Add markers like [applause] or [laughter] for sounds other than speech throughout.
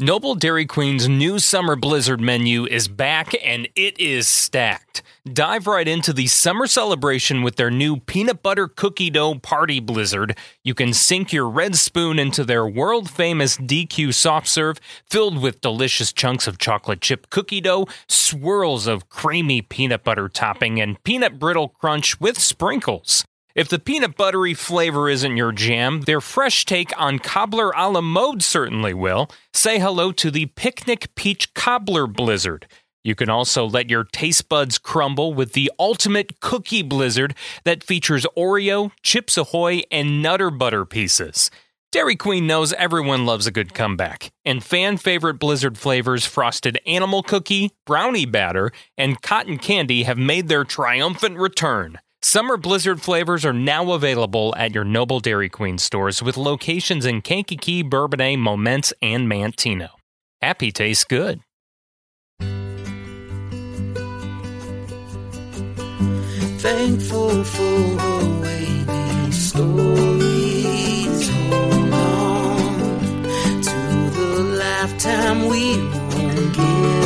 Noble Dairy Queen's new summer blizzard menu is back and it is stacked. Dive right into the summer celebration with their new peanut butter cookie dough party blizzard. You can sink your red spoon into their world famous DQ soft serve filled with delicious chunks of chocolate chip cookie dough, swirls of creamy peanut butter topping, and peanut brittle crunch with sprinkles. If the peanut buttery flavor isn't your jam, their fresh take on cobbler a la mode certainly will. Say hello to the Picnic Peach Cobbler Blizzard. You can also let your taste buds crumble with the ultimate cookie blizzard that features Oreo, Chips Ahoy, and Nutter Butter pieces. Dairy Queen knows everyone loves a good comeback, and fan favorite blizzard flavors frosted animal cookie, brownie batter, and cotton candy have made their triumphant return. Summer Blizzard flavors are now available at your Noble Dairy Queen stores with locations in Kankakee, Bourbonnais, Momence, and Manteno. Happy tastes good. Thankful for the way these stories hold on to the lifetime we won't get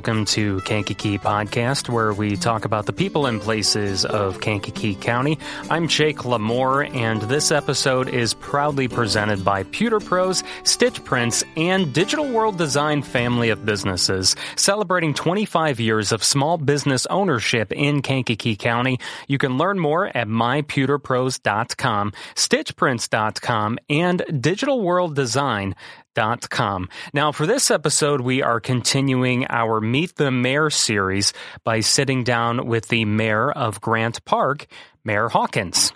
welcome to Kankakee Podcast, where we talk about the people and places of Kankakee County. I'm Jake LaMore, and this episode is proudly presented by Puter Pros, Stitch Prints, and Digital World Design family of businesses, celebrating 25 years of small business ownership in Kankakee County. You can learn more at myputerpros.com, stitchprints.com, and Digital World Design com. Now, for this episode, we are continuing our Meet the Mayor series by sitting down with the mayor of Grant Park, Mayor Hawkins.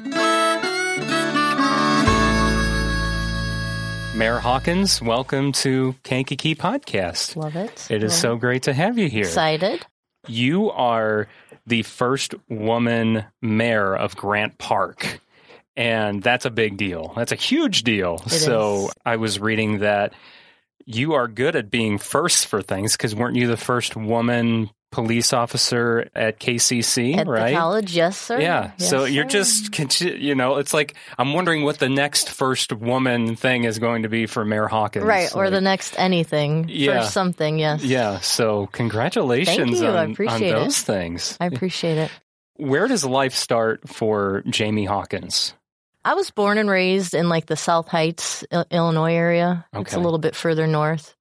Mayor Hawkins, welcome to Kankakee Podcast. Love it. It is Love so great to have you here. excited. You are the first woman mayor of Grant Park. And that's a big deal. That's a huge deal. so is. I was reading that you are good at being first for things because weren't you the first woman police officer at KCC, At right? the college, yes, sir. Yeah. Yes, so you're sir. just, you know, it's like I'm wondering what the next first woman thing is going to be for Mayor Hawkins. right, or Like, the next anything Yeah. something. Yes. Yeah. So congratulations on, on it. those things. I appreciate it. Where does life start for Jamie Hawkins? I was born and raised in like the South Heights, Illinois area. It's a little bit further north.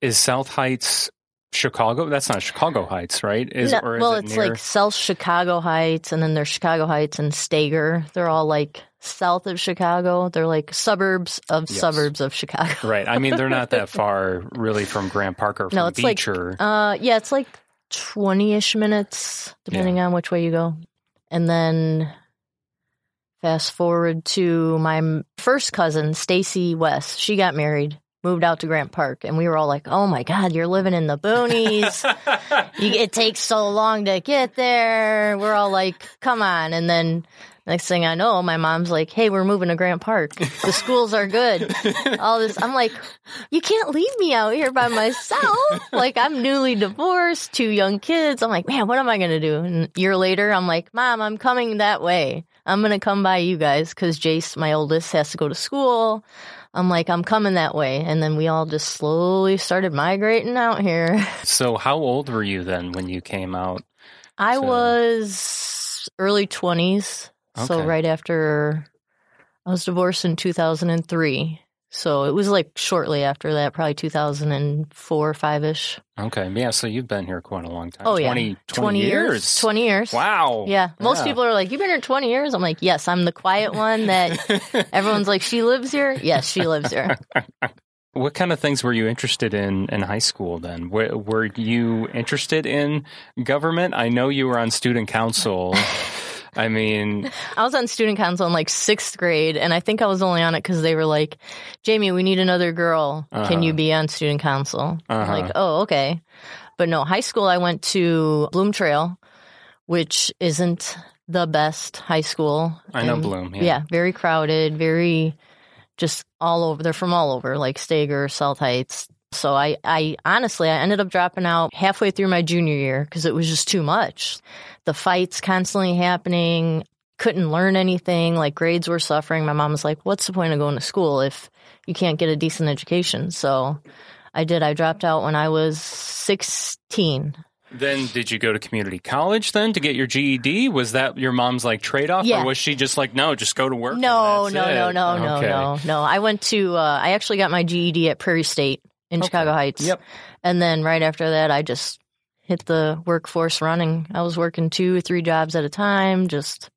Is South Heights Chicago? That's not Chicago Heights, right? Is No, or is well, it it's near? like South Chicago Heights, and then there's Chicago Heights and Steger. They're all like south of Chicago. They're like suburbs of Yes. suburbs of Chicago. right. I mean, they're not that [laughs] far really from Grant Park or from No, it's like Beecher. Uh, yeah, it's like twenty-ish minutes, depending on which way you go. And then fast forward to my first cousin, Stacy West. She got married, moved out to Grant Park, and we were all like, "Oh my God, you're living in the boonies! [laughs] you, it takes so long to get there." We're all like, "Come on!" And then. Next thing I know, my mom's like, "Hey, we're moving to Grant Park. The schools are good." [laughs] All this, I'm like, "You can't leave me out here by myself." like I'm newly divorced, two young kids. I'm like, "Man, what am I gonna do?" And a year later, I'm like, "Mom, I'm coming that way. I'm gonna come by you guys because Jace, my oldest, has to go to school." I'm like, "I'm coming that way," and then we all just slowly started migrating out here. [laughs] so, how old were you then when you came out? I So- was early 20s. So right after I was divorced in 2003. So it was like shortly after that, probably 2004, 5 ish. Okay. Yeah. So you've been here quite a long time. Oh, yeah. 20, 20 years. 20 years. Wow. Yeah. Most Yeah. people are like, You've been here 20 years? I'm like, Yes, I'm the quiet one that [laughs] everyone's like, She lives here? Yes, she lives here. [laughs] what kind of things were you interested in in high school then? Were, were you interested in government? I know you were on student council. [laughs] I mean, I was on student council in like sixth grade, and I think I was only on it because they were like, Jamie, we need another girl. Can you Uh-huh. be on student council? Uh-huh. Like, oh, okay. But no, high school, I went to Bloom Trail, which isn't the best high school. I know And, Bloom. Yeah. Yeah, very crowded, very just all over. They're from all over, like Steger, South Heights. So I, I honestly, I ended up dropping out halfway through my junior year because it was just too much. The fights constantly happening. Couldn't learn anything. Like grades were suffering. My mom was like, "What's the point of going to school if you can't get a decent education?" So I did. I dropped out when I was sixteen. Then did you go to community college then to get your GED? Was that your mom's like trade off, Yeah. or was she just like, no, just go to work? No, no, no, no, no, Okay. no, no. I went to. Uh, I actually got my GED at Prairie State in Okay. Chicago Heights. Yep. And then right after that, I just hit the workforce running. I was working two or three jobs at a time, just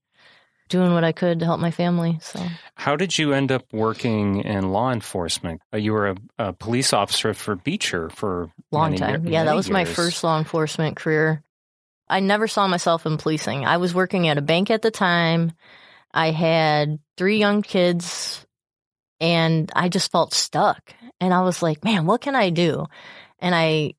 doing what I could to help my family. So How did you end up working in law enforcement? Uh, you were a, a police officer for Beecher for long time. year- yeah, that was my first law enforcement career. I never saw myself in policing. I was working at a bank at the time. I had three young kids and I just felt stuck. And I was like, man, what can I do? And I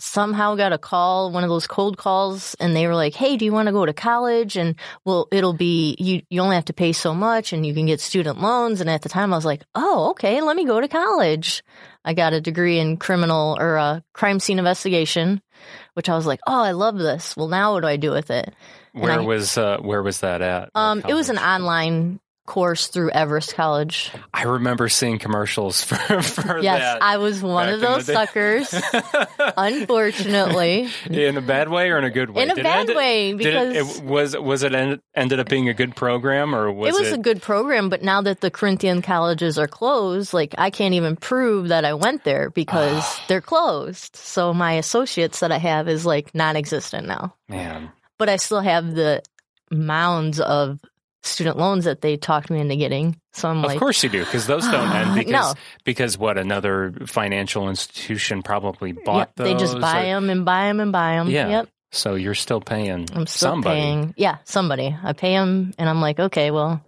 somehow got a call, one of those cold calls, and they were like, Hey, do you want to go to college? And well, it'll be you you only have to pay so much and you can get student loans. And at the time I was like, Oh, okay, let me go to college. I got a degree in criminal or uh, crime scene investigation, which I was like, Oh, I love this. Well now what do I do with it? Where I- was uh, where was that at? Um it was an online course through Everest College. I remember seeing commercials [laughs] for, for Yes, that. I was one of those suckers. [laughs] Unfortunately, in a bad way or in a good way? in a Did it bad end- way Did it, because it was was it end, ended up being a good program or was it was a good program. But now that the Corinthian colleges are closed, like I can't even prove that I went there because [sighs] they're closed. So my associates that I have is like non-existent now. man? But I still have the mounds of student loans that they talked me into getting. So I'm Of like, of course you do, because those [sighs] don't end because No. because what another financial institution probably bought yep, they just buy or- them and buy them and buy them. Yeah. Yep. So you're still paying I'm still somebody. paying. Yeah, somebody. I pay them, and I'm like, okay, well,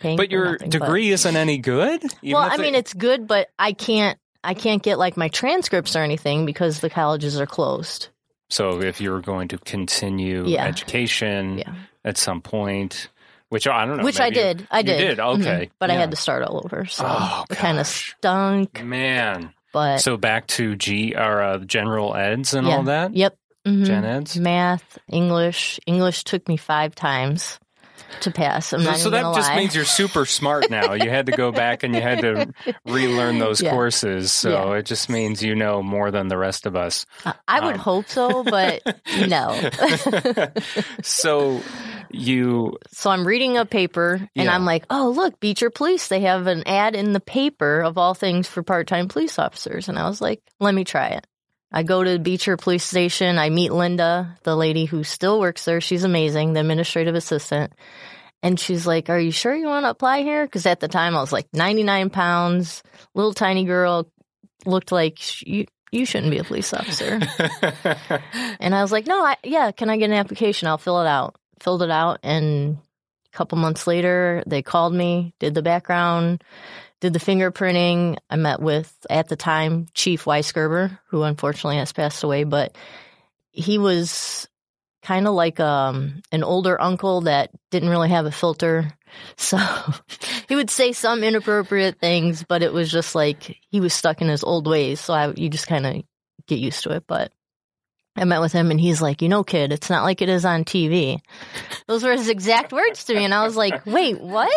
paying But your nothing, but- degree isn't any good. Well, I they- mean, it's good, but I can't. I can't get like my transcripts or anything because the colleges are closed. so if you're going to continue Yeah. education Yeah. at some point, which I don't know, Which I did. I did. did, okay, But I had to start all over, so Oh, it kind of stunk. man. But So back to G or uh, general eds and yeah. all that. Yep. Mhm. Gen eds. Math, English. English took me five times to pass. I'm not so that just lie. means you're super smart now. you had to go [laughs] back and you had to relearn those Yeah. courses. So Yeah. it just means you know more than the rest of us. I- would um, hope so, but [laughs] no. [laughs] so you So I'm reading a paper and Yeah. I'm like, oh, look, Beecher Police, they have an ad in the paper of all things for part time police officers. And I was like, let me try it. I go to Beecher Police Station. I meet Linda, the lady who still works there. She's amazing, the administrative assistant. And she's like, Are you sure you want to apply here? Because at the time I was like 99 pounds, little tiny girl, looked like you, you shouldn't be a police officer. [laughs] And I was like, no, I, yeah, can I get an application? I'll fill it out. Filled it out. And a couple months later, they called me, did the background, did the fingerprinting. I met with, at the time, Chief Weisgerber, who unfortunately has passed away, but he was kind of like um, an older uncle that didn't really have a filter. [laughs] So he would say some inappropriate things, but it was just like he was stuck in his old ways. So I, you just kind of get used to it. But I met with him and he's like, you know, kid, it's not like it is on TV. Those were his exact words to me. And I was like, wait, what?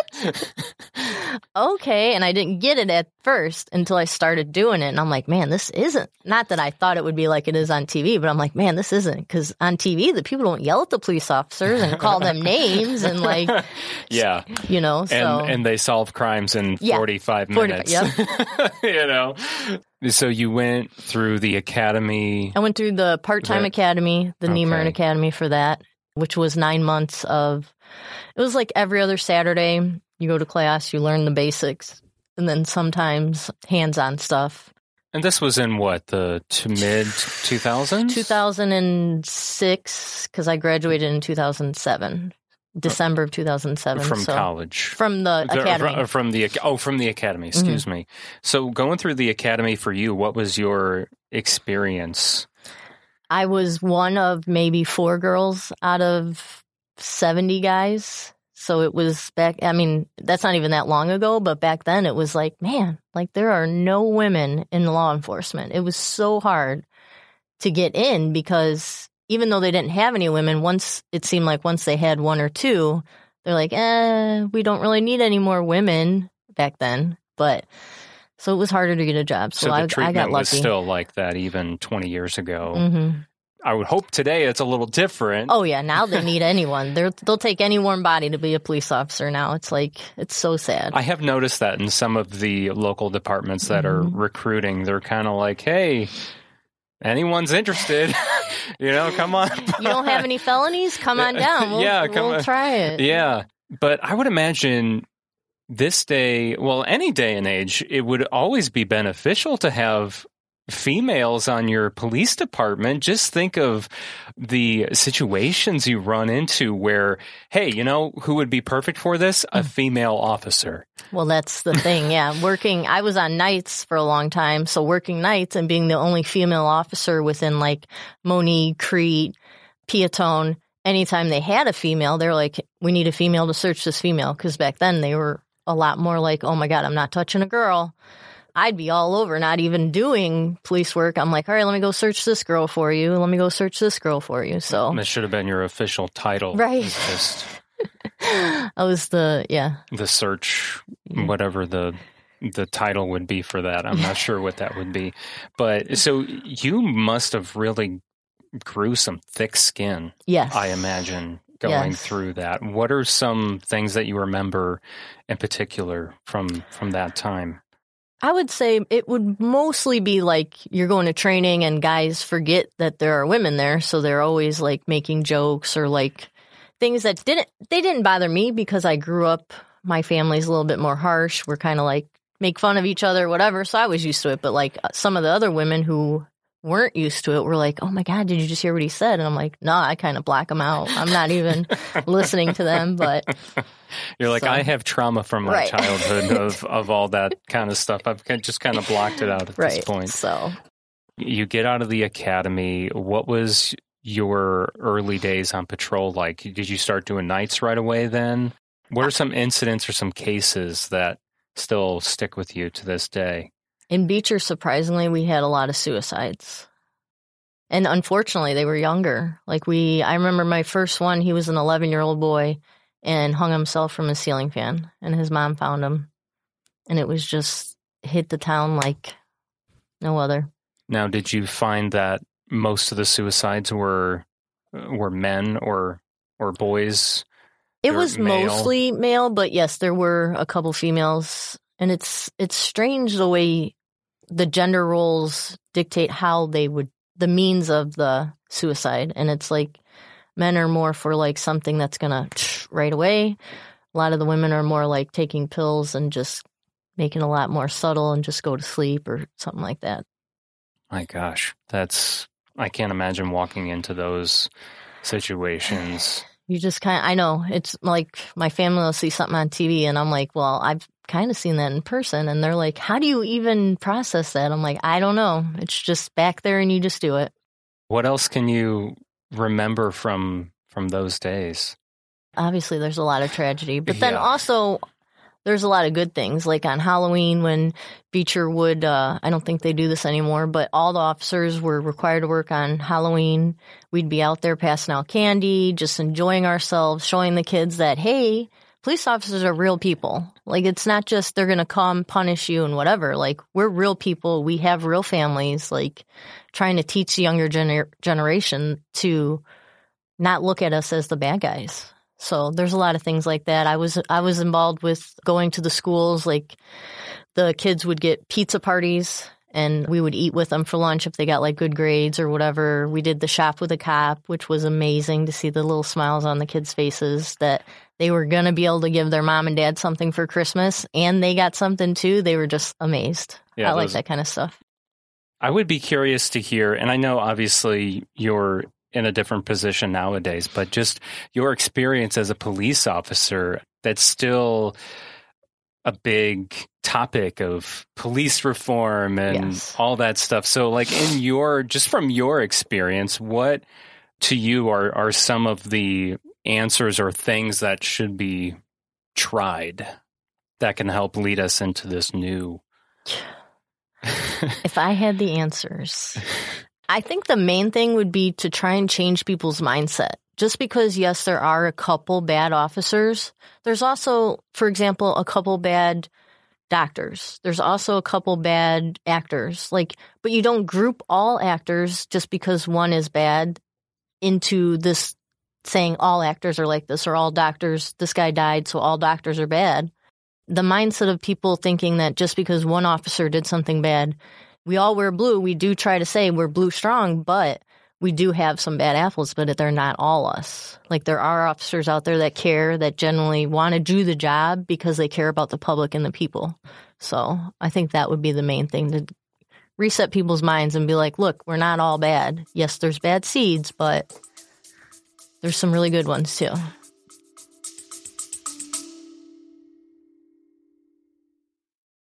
okay. And I didn't get it at first until I started doing it. And I'm like, man, this isn't, not that I thought it would be like it is on TV, but I'm like, man, this isn't. Because on TV, the people don't yell at the police officers and call them names and like, [laughs] yeah, you know, so. and and they solve crimes in Yeah. 45 40 minutes. yep. [laughs] you know. So you went through the academy. I went through the part time That- academy, the Niemern Academy for that, which was nine months of. It was like every other Saturday. You go to class, you learn the basics, and then sometimes hands on stuff. And this was in what the to mid 2000s? 2006 because I graduated in 2007, December of 2007. from so- college. From the academy. fr- From the oh, from the academy. Mm-hmm. Excuse me. So going through the academy for you, what was your experience? I was one of maybe four girls out of 70 guys. So it was back, I mean, that's not even that long ago, but back then it was like, man, like there are no women in law enforcement. It was so hard to get in because even though they didn't have any women, once it seemed like once they had one or two, they're like, eh, we don't really need any more women back then. But so it was harder to get a job. So, So, I, the I treatment got was lucky. still like that even 20 years ago. hmm I would hope today it's a little different. Oh yeah, now they need anyone. They're, they'll take any warm body to be a police officer now. It's like it's so sad. I have noticed that in some of the local departments that are Mhm. recruiting, they're kind of like, "Hey, anyone's interested, [laughs] you know, come on." you don't have any felonies? Come on down. [laughs] We'll, Yeah, come we'll on. try it. Yeah, but I would imagine this day, well, any day and age, it would always be beneficial to have females on your police department. Just think of the situations you run into where, hey, you know, who would be perfect for this? A mm. female officer. Well, that's the [laughs] thing. Yeah, working. I was on nights for a long time, so working nights and being the only female officer within like Monee, Crete, Peotone. Anytime they had a female, they're like, "We need a female to search this female." Because back then they were a lot more like, "Oh my god, I'm not touching a girl." I'd be all over, not even doing police work. I'm like, all right, let me go search this girl for you. Let me go search this girl for you. So That should have been your official title. Right. Just [laughs] I was the yeah. the search, whatever the the title would be for that. I'm not [laughs] sure what that would be. But so you must have really grew some thick skin, Yes. I imagine, going Yes. through that. What are some things that you remember in particular from from that time? I would say it would mostly be like you're going to training and guys forget that there are women there, so they're always like making jokes or like things that didn't they didn't bother me because I grew up my family's a little bit more harsh. We're kind of like make fun of each other whatever, so I was used to it, but like uh, some of the other women who weren't used to it were like, "Oh my god, did you just hear what he said?" And I'm like, "No, I kind of black them out. I'm not even [laughs] listening to them, but You're like, So- I have trauma from my Right. childhood [laughs] of, of all that kind of stuff. I've just kind of blocked it out at right." this point. So, You get out of the academy. What was your early days on patrol like? Did you start doing nights right away then? What are some incidents or some cases that still stick with you to this day? In Beecher, surprisingly, we had a lot of suicides. And unfortunately, they were younger. Like we, I remember my first one, he was an 11 year old boy and hung himself from a ceiling fan, and his mom found him. And it was just hit the town like no other. Now, did you find that most of the suicides were were men or or boys? It They're was male. mostly male, but yes, there were a couple females. And it's it's strange the way the gender roles dictate how they would the means of the suicide. And it's like men are more for like something that's gonna [sniffs] right away. A lot of the women are more like taking pills and just making a lot more subtle and just go to sleep or something like that. My gosh, that's I can't imagine walking into those situations. [sighs] You just kind of, I know it's like my family will see something on TV and I'm like, well, I've kind of seen that in person. And they're like, how do you even process that? I'm like, I don't know. It's just back there and you just do it. What else can you remember from from those days? Obviously, there's a lot of tragedy, but then Yeah. also there's a lot of good things. Like on Halloween, when Beecher would, uh, I don't think they do this anymore, but all the officers were required to work on Halloween. We'd be out there passing out candy, just enjoying ourselves, showing the kids that, hey, police officers are real people. Like, it's not just they're going to come punish you and whatever. Like, we're real people. We have real families. Like, trying to teach the younger gener- generation to not look at us as the bad guys. So there's a lot of things like that. I was I was involved with going to the schools. Like the kids would get pizza parties, and we would eat with them for lunch if they got like good grades or whatever. We did the shop with a cop, which was amazing to see the little smiles on the kids' faces that they were gonna be able to give their mom and dad something for Christmas, and they got something too. They were just amazed. Yeah, I like those- that kind of stuff. I would be curious to hear, and I know obviously you're in a different position nowadays, but just your experience as a police officer that's still a big topic of police reform and Yes. all that stuff. So like in your just from your experience, what to you are are some of the answers or things that should be tried that can help lead us into this new [sighs] If I had the answers, I think the main thing would be to try and change people's mindset. Just because, yes, there are a couple bad officers, there's also, for example, a couple bad doctors. There's also a couple bad actors. Like, but you don't group all actors just because one is bad into this saying all actors are like this or all doctors, this guy died, so all doctors are bad. The mindset of people thinking that just because one officer did something bad, we all wear blue. We do try to say we're blue strong, but we do have some bad apples, but they're not all us. Like there are officers out there that care, that generally want to do the job because they care about the public and the people. So I think that would be the main thing to reset people's minds and be like, look, we're not all bad. Yes, there's bad seeds, but there's some really good ones too.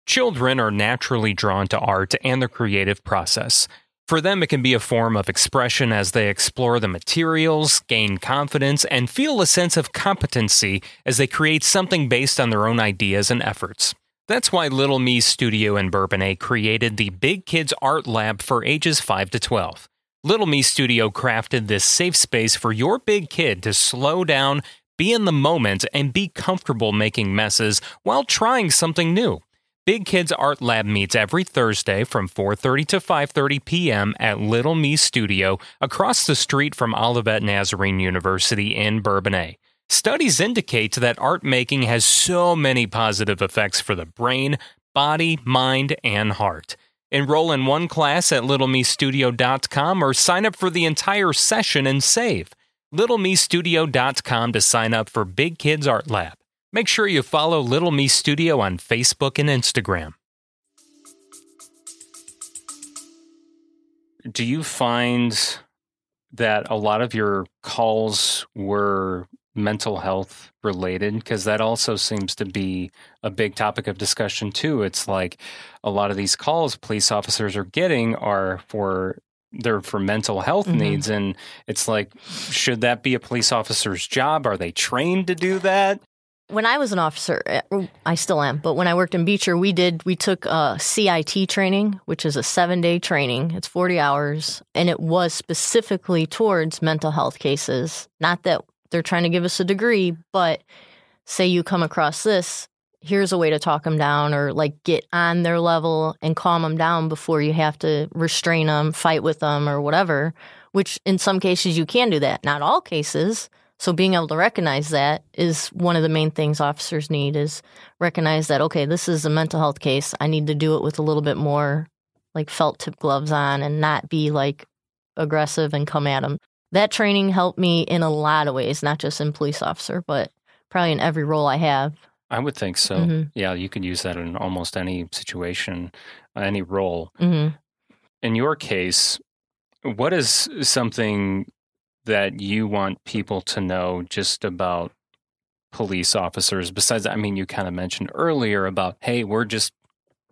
Children are naturally drawn to art and the creative process. For them, it can be a form of expression as they explore the materials, gain confidence, and feel a sense of competency as they create something based on their own ideas and efforts. That's why Little Me Studio in Bourbonnais created the Big Kids Art Lab for ages 5 to 12. Little Me Studio crafted this safe space for your big kid to slow down, be in the moment, and be comfortable making messes while trying something new. Big Kids Art Lab meets every Thursday from 4:30 to 5:30 p.m. at Little Me Studio across the street from Olivet Nazarene University in Bourbonnais. Studies indicate that art making has so many positive effects for the brain, body, mind, and heart. Enroll in one class at littlemestudio.com or sign up for the entire session and save. littlemestudio.com to sign up for Big Kids Art Lab. Make sure you follow Little Me Studio on Facebook and Instagram. Do you find that a lot of your calls were mental health related? Because that also seems to be a big topic of discussion, too. It's like a lot of these calls police officers are getting are for they're for mental health Mhm. needs and it's like should that be a police officer's job are they trained to do that when I was an officer, eh, I still am, but when I worked in Beecher, we did we took a CIT training, which is a seven day training. It's forty hours, and it was specifically towards mental health cases. Not that they're trying to give us a degree, but say you come across this, here's a way to talk them down, or like get on their level and calm them down before you have to restrain them, fight with them, or whatever. Which in some cases you can do that, not all cases. So being able to recognize that is one of the main things officers need is recognize that okay, this is a mental health case. I need to do it with a little bit more like felt tip gloves on and not be like aggressive and come at them. That training helped me in a lot of ways, not just in police officer, but probably in every role I have. i would think so Mhm. yeah you could use that in almost any situation any role hmm in your case what is something that you want people to know just about police officers besides i mean you kind of mentioned earlier about hey we're just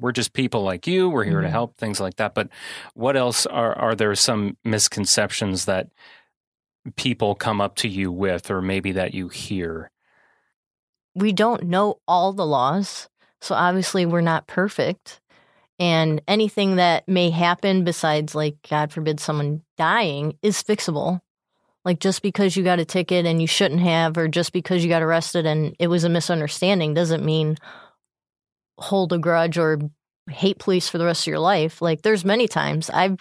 we're just people like you we're here to Mhm. help things like that but what else are are there some misconceptions that people come up to you with or maybe that you hear we don't know all the laws. So obviously we're not perfect. And anything that may happen besides like God forbid someone dying is fixable. Like just because you got a ticket and you shouldn't have or just because you got arrested and it was a misunderstanding doesn't mean hold a grudge or hate police for the rest of your life. Like there's many times I've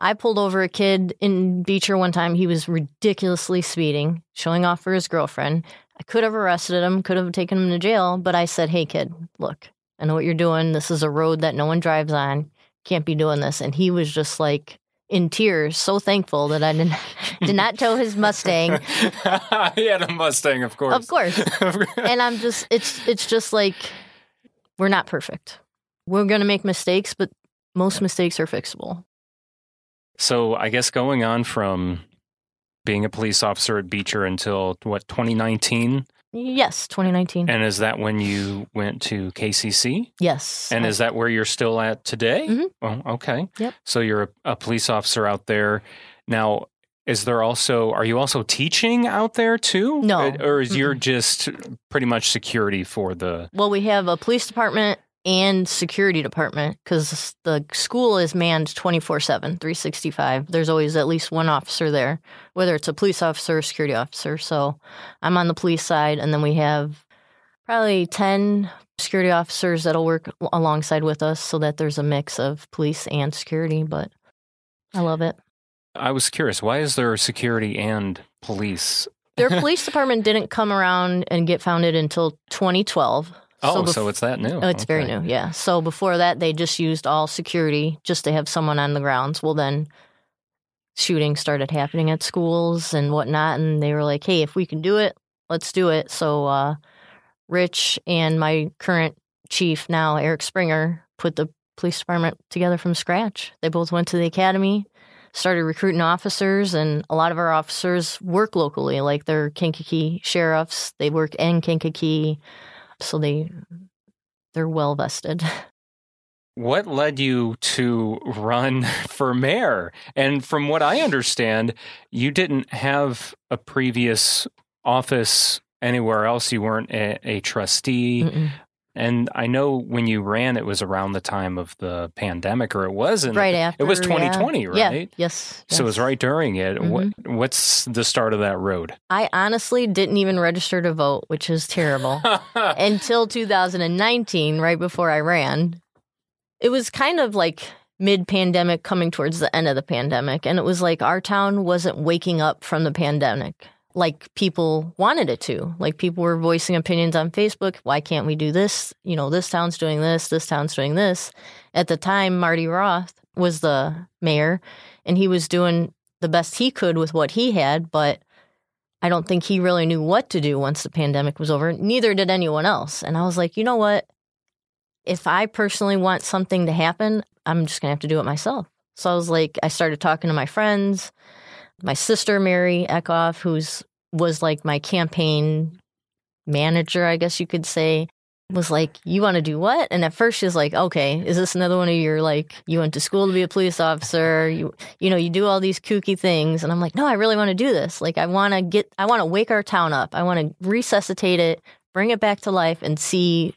I pulled over a kid in Beecher one time. He was ridiculously speeding, showing off for his girlfriend. I could have arrested him, could have taken him to jail, but I said, "Hey kid, look, I know what you're doing. This is a road that no one drives on. Can't be doing this." And he was just like in tears, so thankful that I didn't [laughs] did not tow his Mustang. [laughs] he had a Mustang, of course. [laughs] Of course. and I'm just it's it's just like we're not perfect. We're going to make mistakes, but most mistakes are fixable. So I guess going on from being a police officer at Beecher until what 2019, Yes, 2019. and is that when you went to KCC? yes. And is that where you're still at today? Mhm. Oh, okay. Yep. So you're a, a police officer out there now. Is there also are you also teaching out there too? No. Or is you're just pretty much security for the? well, we have a police department and security department because the school is manned 24 7, 365. There's always at least one officer there, whether it's a police officer or security officer. So I'm on the police side, and then we have probably 10 security officers that'll work alongside with us so that there's a mix of police and security. But I love it. I was curious. Why is there security and police? Their [laughs] police department didn't come around and get founded until 2012. Oh, bef- so it's that new. Oh, it's very new, yeah. So before that, they just used all security just to have someone on the grounds. Well, then shooting started happening at schools and whatnot, and they were like, "Hey, if we can do it, let's do it." So uh, Rich and my current chief now, Eric Springer, put the police department together from scratch. They both went to the academy, started recruiting officers, and a lot of our officers work locally, like they're Kankakee sheriffs. They work in Kankakee, so they they're well vested. [laughs] What led you to run [laughs] for mayor? And from what I understand, you didn't have a previous office anywhere else. You weren't a, a trustee. Mm-mm. And I know when you ran, it was around the time of the pandemic, or it wasn't. right after It was 2020, Yeah. right? Yes. So it was right during it. Mhm. What, what's the start of that road? I honestly didn't even register to vote, which is terrible. [laughs] Until 2019, right before I ran. It was kind of like mid pandemic coming towards the end of the pandemic. And it was like our town wasn't waking up from the pandemic like people wanted it to. Like people were voicing opinions on Facebook. Why can't we do this? You know, this town's doing this, this town's doing this. At the time, Marty Roth was the mayor and he was doing the best he could with what he had, but I don't think he really knew what to do once the pandemic was over. Neither did anyone else. And I was like, you know what? If I personally want something to happen, I'm just going to have to do it myself. So I was like, I started talking to my friends. My sister, Mary Eckhoff, who's was like my campaign manager, I guess you could say, was like, You want to do what? And at first she's like, Okay, is this another one of your like, you went to school to be a police officer? You, you know, you do all these kooky things. And I'm like, No, I really want to do this. Like, I want to get, I want to wake our town up. I want to resuscitate it, bring it back to life, and see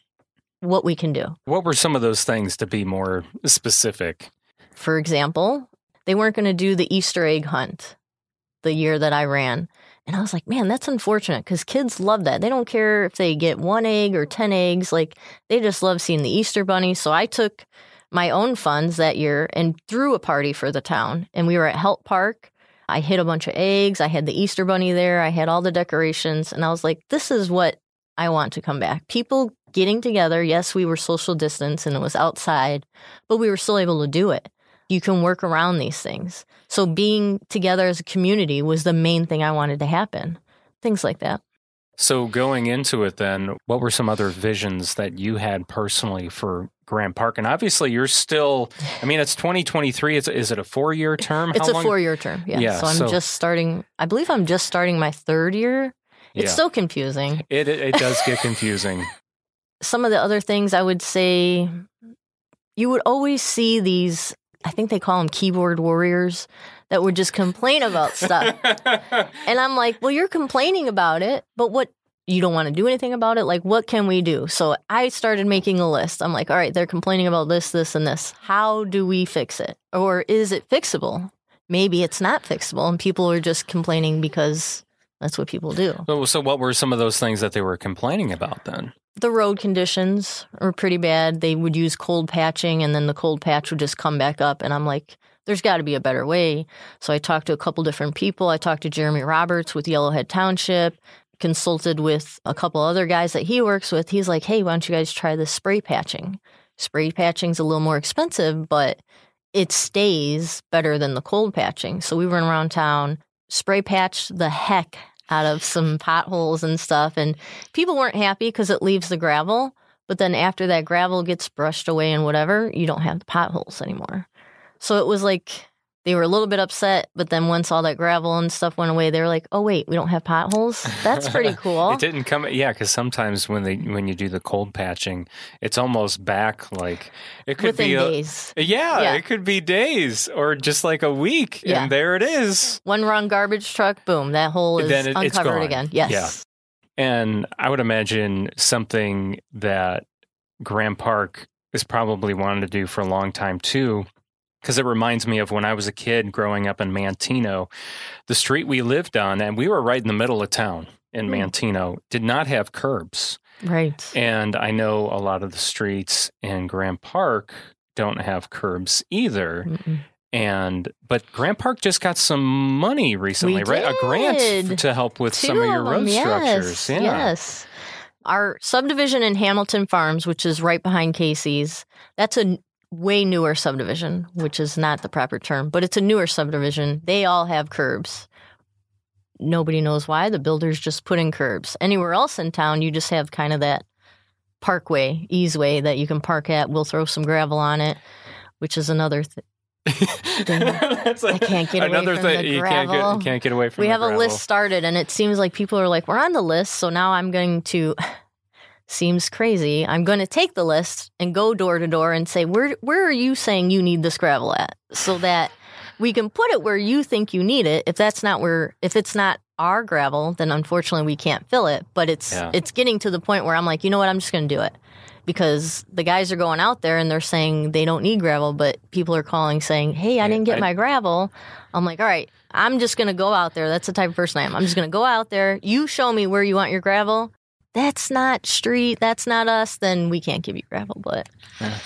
what we can do. What were some of those things to be more specific? For example, they weren't going to do the Easter egg hunt the year that I ran. And I was like, man, that's unfortunate because kids love that. They don't care if they get one egg or 10 eggs. Like, they just love seeing the Easter bunny. So I took my own funds that year and threw a party for the town. And we were at Help Park. I hid a bunch of eggs. I had the Easter bunny there. I had all the decorations. And I was like, this is what I want to come back. People getting together. Yes, we were social distance and it was outside, but we were still able to do it you can work around these things. So being together as a community was the main thing I wanted to happen. Things like that. So going into it then, what were some other visions that you had personally for Grant Park? And obviously you're still I mean it's 2023. It's, is it a 4-year term? It's How a long- four year term. Yeah. Yeah, so I'm so- just starting, I believe I'm just starting my third year. It's Yeah. so confusing. It, it it does get confusing. [laughs] [laughs] Some of the other things I would say, you would always see these, I think they call them keyboard warriors that would just complain about stuff. [laughs] And I'm like, well, you're complaining about it, but what you don't want to do anything about it? Like, what can we do? So I started making a list. I'm like, all right, they're complaining about this, this, and this. How do we fix it? Or is it fixable? Maybe it's not fixable and people are just complaining because that's what people do. so, so what were some of those things that they were complaining about then? The road conditions are pretty bad. They would use cold patching and then the cold patch would just come back up. And I'm like, there's got to be a better way. So I talked to a couple different people. I talked to Jeremy Roberts with Yellowhead Township, consulted with a couple other guys that he works with. He's like, hey, why don't you guys try this spray patching? Spray patching's a little more expensive, but it stays better than the cold patching. So we went around town, spray patched the heck out of some potholes and stuff. And people weren't happy because it leaves the gravel, But then after that gravel gets brushed away and whatever, you don't have the potholes anymore. So it was like they were a little bit upset, but then once all that gravel and stuff went away, they were like, "Oh wait, we don't have potholes. That's pretty [laughs] cool." It didn't come, yeah, because sometimes when they when you do the cold patching, it's almost back like it could Within be a, days. Yeah, Yeah. it could be days or just like a week, Yeah. and there it is. One run garbage truck, boom, that hole is Then it- uncovered again. Yes. Yeah. And I would imagine something that Grant Park is probably wanted to do for a long time too, because it reminds me of when I was a kid growing up in Manteno. The street we lived on, and we were right in the middle of town in Hmm. Manteno, did not have curbs. Right. And I know a lot of the streets in Grant Park don't have curbs either. Mm-mm. And but Grant Park just got some money recently, right? A grant to help with some of your road them, structures. Yes, Yeah. Yes. Our subdivision in Hamilton Farms, which is right behind Casey's, that's a way newer subdivision, which is not the proper term, but it's a newer subdivision. They all have curbs. Nobody knows why. The builders just put in curbs. Anywhere else in town, you just have kind of that parkway, easeway that you can park at. We'll throw some gravel on it, which is another thing. [laughs] That's I can't get away another from thing. the you can't gravel. get can't get away from. we have a list started and it seems like people are like we're on the list so now i'm going to seems crazy i'm going to take the list and go door to door and say where where are you saying you need this gravel at so that we can put it where you think you need it if that's not where if it's not our gravel then unfortunately we can't fill it but it's Yeah. it's getting to the point where i'm like you know what i'm just going to do it because the guys are going out there and they're saying they don't need gravel, but people are calling saying, "Hey, I didn't get my gravel." I'm like, "All right, I'm just going to go out there. That's the type of person I am. I'm just going to go out there. You show me where you want your gravel. That's not street. That's not us. Then we can't give you gravel." But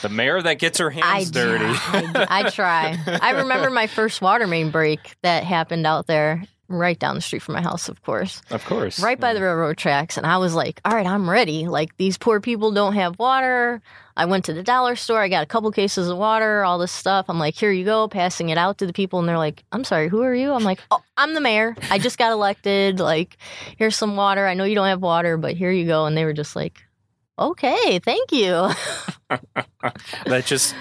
The mayor that gets her I, hands dirty. I, I try. I remember my first water main break that happened out there, right down the street from my house, of course. Of course. right by the railroad tracks and i was like all right i'm ready. Like these poor people don't have water. I went to the dollar store i got a couple cases of water all this stuff. I'm like here you go passing it out to the people and they're like i'm sorry who are you? I'm like oh i'm the mayor. I just got elected. Like here's some water. I know you don't have water but here you go. And they were just like okay thank you [laughs] that just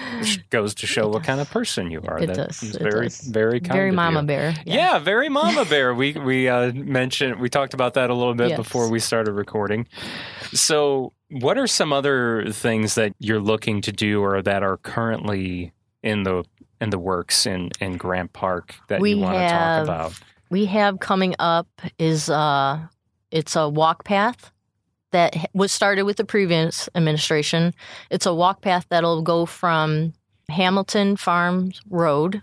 goes to show what kind of person you are. It That does, is it very, does. very kind. very mama bear Yeah. very mama [laughs] bear. We we uh, mentioned we talked about that a little bit Yes. before we started recording. So, what are some other things that you're looking to do or that are currently in the in the works in in Grant Park that We you want to talk about? we have coming up is uh it's a walk path that was started with the previous administration. It's a walk path that'll go from Hamilton Farms Road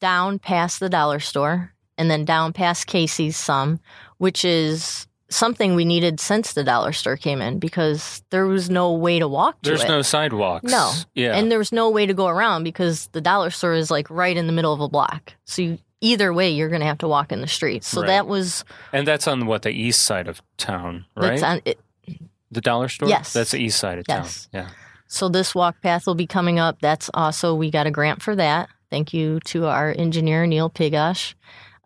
down past the dollar store and then down past Casey's some, which is something we needed since the dollar store came in because there was no way to walk to There's it. no sidewalks. No. Yeah. And there was no way to go around because the dollar store is like right in the middle of a block. So you, either way, you're going to have to walk in the street. So Right. that was and that's on what the east side of town, right? that's on it. the dollar store. Yes. that's the east side of Yes. town. Yeah. So this walk path will be coming up. That's also we got a grant for that. Thank you to our engineer Neil Pigosh.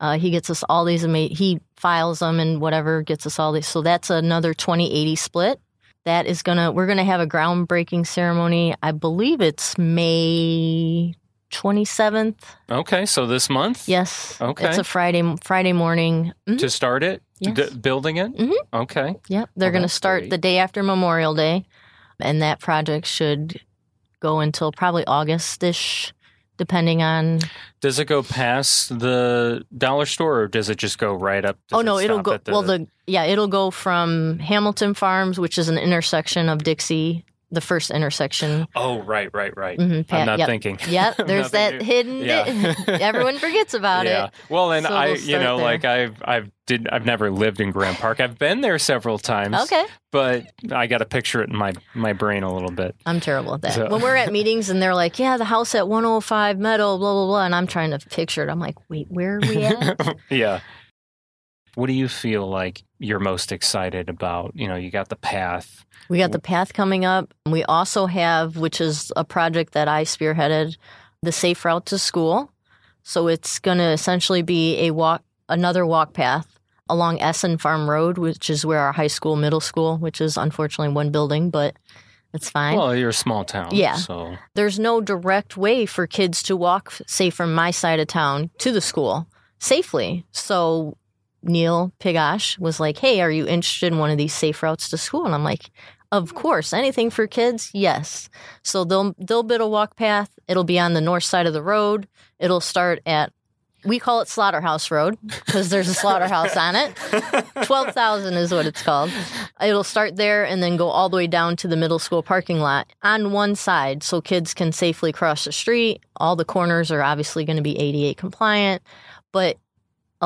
Uh, he gets us all these amazing. He files them and whatever gets us all these. So that's another 2080 split. That is gonna. We're gonna have a groundbreaking ceremony. I believe it's May 27th. Okay, so this month. Yes. Okay. It's a Friday Friday morning. Mhm. To start it, Yes. D- building it. Mhm. Okay. Yep. They're Well, going to start great. the day after Memorial Day, and that project should go until probably August ish, depending on. Does it go past the dollar store, or does it just go right up? does oh no, it it'll go. the- well, the yeah, it'll go from Hamilton Farms, which is an intersection of Dixie, the first intersection. Oh, right, right, right. Mhm, pa- I'm not yep. thinking. [laughs] Yep. There's that hidden. Yeah. [laughs] Everyone forgets about yeah. it. Well, and So I, we'll you know, there. like I've, I've did, I've never lived in Grant Park. I've been there several times. Okay. But I got to picture it in my my brain a little bit. I'm terrible at that. So- When we're at [laughs] meetings and they're like, "Yeah, the house at 105 Meadow, blah blah blah," and I'm trying to picture it. I'm like, "Wait, where are we at?" yeah. What do you feel like you're most excited about? You know, you got the path. We got the path coming up. We also have, which is a project that I spearheaded, the safe route to school. So it's going to essentially be a walk, another walk path along Essen Farm Road, which is where our high school, middle school, which is unfortunately one building, but it's fine. Well, you're a small town. Yeah. So There's no direct way for kids to walk, say, from my side of town to the school safely. So Neil Pigosh was like, Hey, are you interested in one of these safe routes to school? And I'm like, Of mm-hmm. course, anything for kids, yes. So they'll they'll build a walk path. It'll be on the north side of the road. It'll start at we call it Slaughterhouse Road because there's a slaughterhouse on it. Twelve thousand is what it's called. It'll start there and then go all the way down to the middle school parking lot on one side, so kids can safely cross the street. All the corners are obviously going to be ADA compliant, but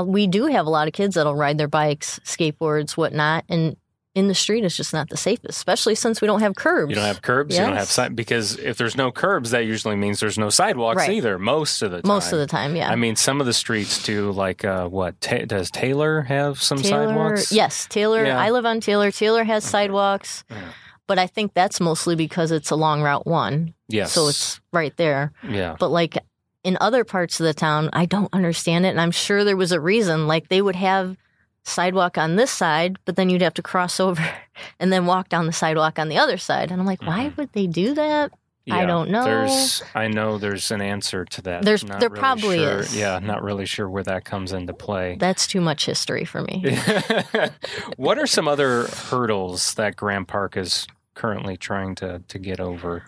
we do have a lot of kids that'll ride their bikes, skateboards, whatnot, and in the street is just not the safest, especially since we don't have curbs. you don't have curbs. You don't have Yes. side because if there's no curbs, that usually means there's no sidewalks Right. either. Most of the time. most of the time, yeah. I mean, some of the streets do. Like, uh, what Ta- does Taylor have some Taylor, sidewalks? yes, Taylor. Yeah. I live on Taylor. Taylor has sidewalks, Yeah. but I think that's mostly because it's along Route One, Yes. so it's right there. yeah. But like in other parts of the town, I don't understand it, and I'm sure there was a reason. Like they would have sidewalk on this side, but then you'd have to cross [laughs] over and then walk down the sidewalk on the other side, and I'm like, why Mhm. would they do that? I don't know. There's, I know there's an answer to that. There's- Not there really probably sure. is. Yeah, not really sure where that comes into play. That's too much history for me. [laughs] what are some other hurdles that Grant Park is currently trying to to get over?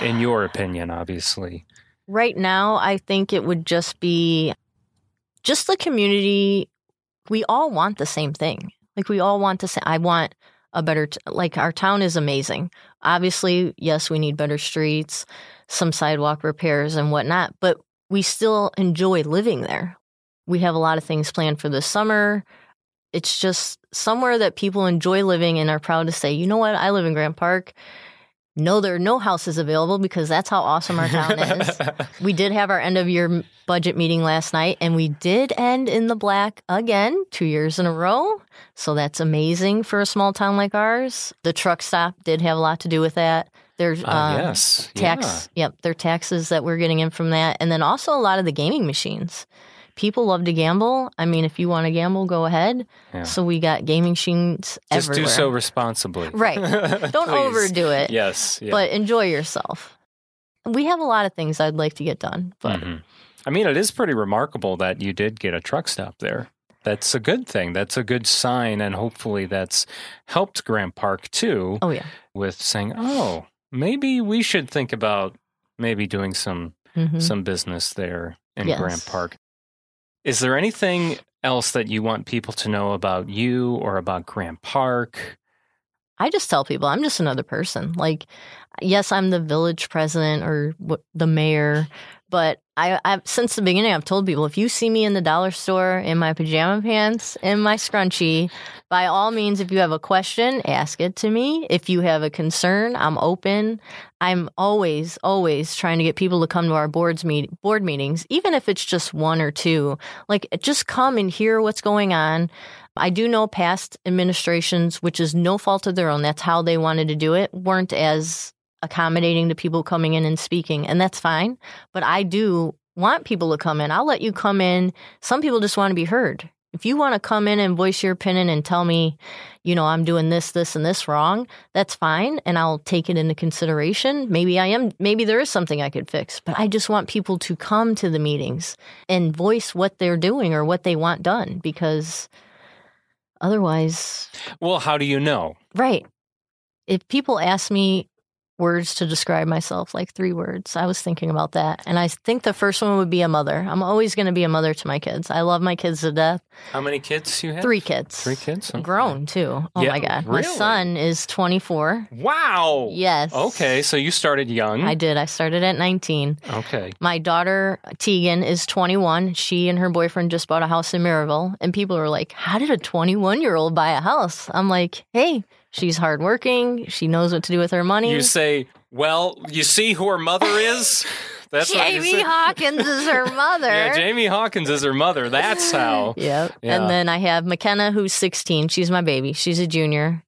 In your opinion, obviously. Right now i think it would just be just the community. We all want the same thing. Like we all want the same i want a better t- like our town is amazing. Obviously yes we need better streets some sidewalk repairs and whatnot but we still enjoy living there. We have a lot of things planned for this summer. It's just somewhere that people enjoy living and are proud to say you know what? I live in grant park no there are no houses available because that's how awesome our town is [laughs] we did have our end of year budget meeting last night, and we did end in the black again, two years in a row. So that's amazing for a small town like ours. The truck stop did have a lot to do with that. There's Ah, um, yes. tax, yep, their taxes that we're getting in from that, and then also a lot of the gaming machines. People love to gamble. I mean, if you want to gamble, go ahead. Yeah. So we got gaming machines. Just everywhere. do so responsibly. Right. [laughs] Don't overdo it, Yes. Yeah. but enjoy yourself. We have a lot of things I'd like to get done, but Mhm. I mean, it is pretty remarkable that you did get a truck stop there. That's a good thing. That's a good sign, and hopefully, that's helped Grant Park too oh yeah. with saying, "Oh, maybe we should think about maybe doing some Mhm. some business there in Yes. Grant Park." Is there anything else that you want people to know about you or about Grant Park? I just tell people I'm just another person. Like, yes, I'm the village president or the mayor, but I, I've since the beginning I've told people if you see me in the dollar store in my pajama pants in my scrunchie, by all means, if you have a question, ask it to me. If you have a concern, I'm open. I'm always, always trying to get people to come to our boards meet board meetings, even if it's just one or two. Like, just come and hear what's going on. I do know past administrations, which is no fault of their own, that's how they wanted to do it, weren't as accommodating to people coming in and speaking. And that's fine. But I do want people to come in. I'll let you come in. Some people just want to be heard. If you want to come in and voice your opinion and tell me, you know, I'm doing this, this, and this wrong, that's fine. And I'll take it into consideration. Maybe I am, maybe there is something I could fix, but I just want people to come to the meetings and voice what they're doing or what they want done because otherwise, Well, how do you know? right. If people ask me words to describe myself, like three words, I was thinking about that. And I think the first one would be a mother. I'm always going to be a mother to my kids. I love my kids to death. How many kids do you have? Three kids. Three kids. Okay. Grown too. Oh Yeah, my God. Really? My son is 24. Wow. Yes. Okay, so you started young. I did. I started at 19. okay. My daughter, Tegan, is 21. She and her boyfriend just bought a house in Maryville. And people are like, How did a 21 year old buy a house? I'm like, Hey, she's hardworking. She knows what to do with her money. You say, well, you see who her mother is? [laughs] That's Jamie. Hawkins is her [laughs] mother. Yeah, Jamie Hawkins is her mother. That's how. [laughs] Yep. Yeah. And then I have McKenna, who's 16. She's my baby. She's a junior.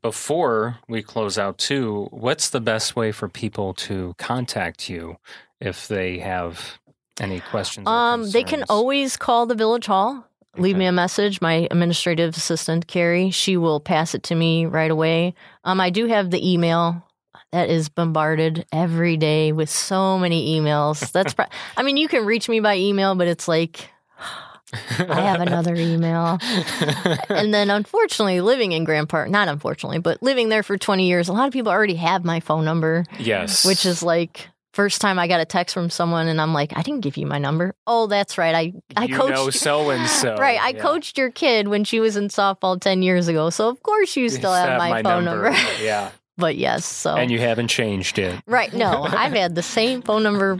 Before we close out, too, what's the best way for people to contact you if they have any questions? Um, they can always call the village hall. Leave me a message. My administrative assistant, Carrie, she will pass it to me right away. Um, I do have the email that is bombarded every day with so many emails. That's, pro- [laughs] I mean, you can reach me by email, but it's like, [laughs] I have another email. and then, unfortunately, living in Grant Park, not unfortunately, but living there for 20 years, a lot of people already have my phone number, yes. which is like, First time I got a text from someone and I'm like, I didn't give you my number. Oh, that's right. I I you coached so and so. Right, I Yeah. coached your kid when she was in softball 10 years ago. So of course you still have my, phone number. [laughs] yeah. but yes, so And you haven't changed it. Right, no. I've had the same phone number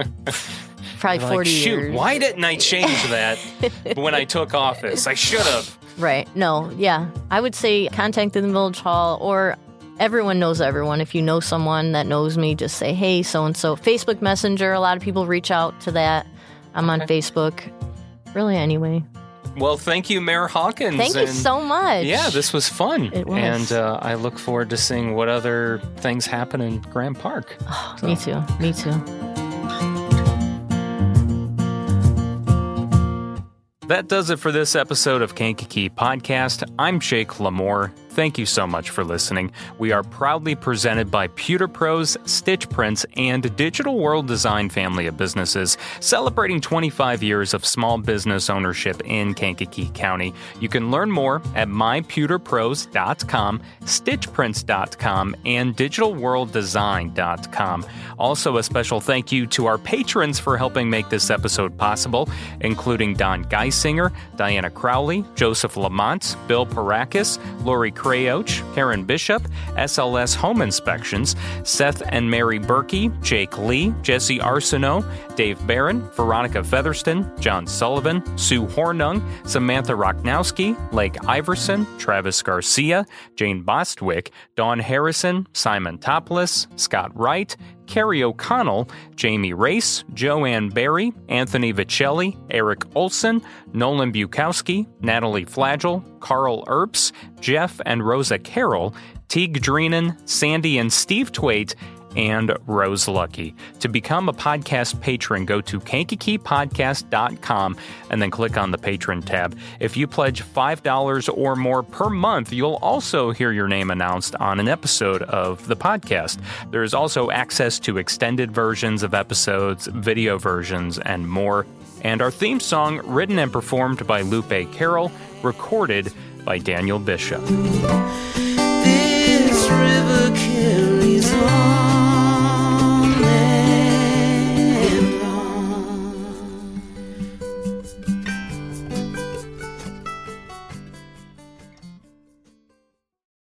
[laughs] probably You're 40 shoot, years. why didn't I change that [laughs] when I took office? I should have. Right. No, yeah. I would say contact the village hall or everyone knows everyone. If you know someone that knows me, just say, hey, so and so. Facebook Messenger, a lot of people reach out to that. I'm on Facebook. Really, anyway. Well, thank you, Mayor Hawkins. Thank you and- so much. Yeah, this was fun. It was. And uh, I look forward to seeing what other things happen in Grant Park. [sighs] Me too. Me too. That does it for this episode of Kankakee Podcast. I'm Jake LaMore. Thank you so much for listening. We are proudly presented by Puter Pros, Stitch Prints, and Digital World Design family of businesses, celebrating 25 years of small business ownership in Kankakee County. You can learn more at myputerpros.com, stitchprints.com, and digitalworlddesign.com. Also, a special thank you to our patrons for helping make this episode possible, including Don Geisinger, Diana Crowley, Joseph Lamont, Bill Parakis, Lori Crayoch, Karen Bishop, SLS Home Inspections, Seth and Mary Berkey, Jake Lee, Jesse Arsenault, Dave Barron, Veronica Featherston, John Sullivan, Sue Hornung, Samantha Rocknowski, Lake Iverson, Travis Garcia, Jane Bostwick, Dawn Harrison, Simon Topless, Scott Wright, Carrie O'Connell, Jamie Race, Joanne Barry, Anthony Vicelli, Eric Olson, Nolan Bukowski, Natalie Flagel, Carl Earps, Jeff and Rosa Carroll, Teague Dreenan, Sandy and Steve Twait, and Rose Lucky. To become a podcast patron, go to kankakeepodcast.com and then click on the patron tab. If you pledge $5 or more per month, you'll also hear your name announced on an episode of the podcast. There is also access to extended versions of episodes, video versions, and more. And our theme song, written and performed by Lupe Carroll, recorded by Daniel Bishop. This river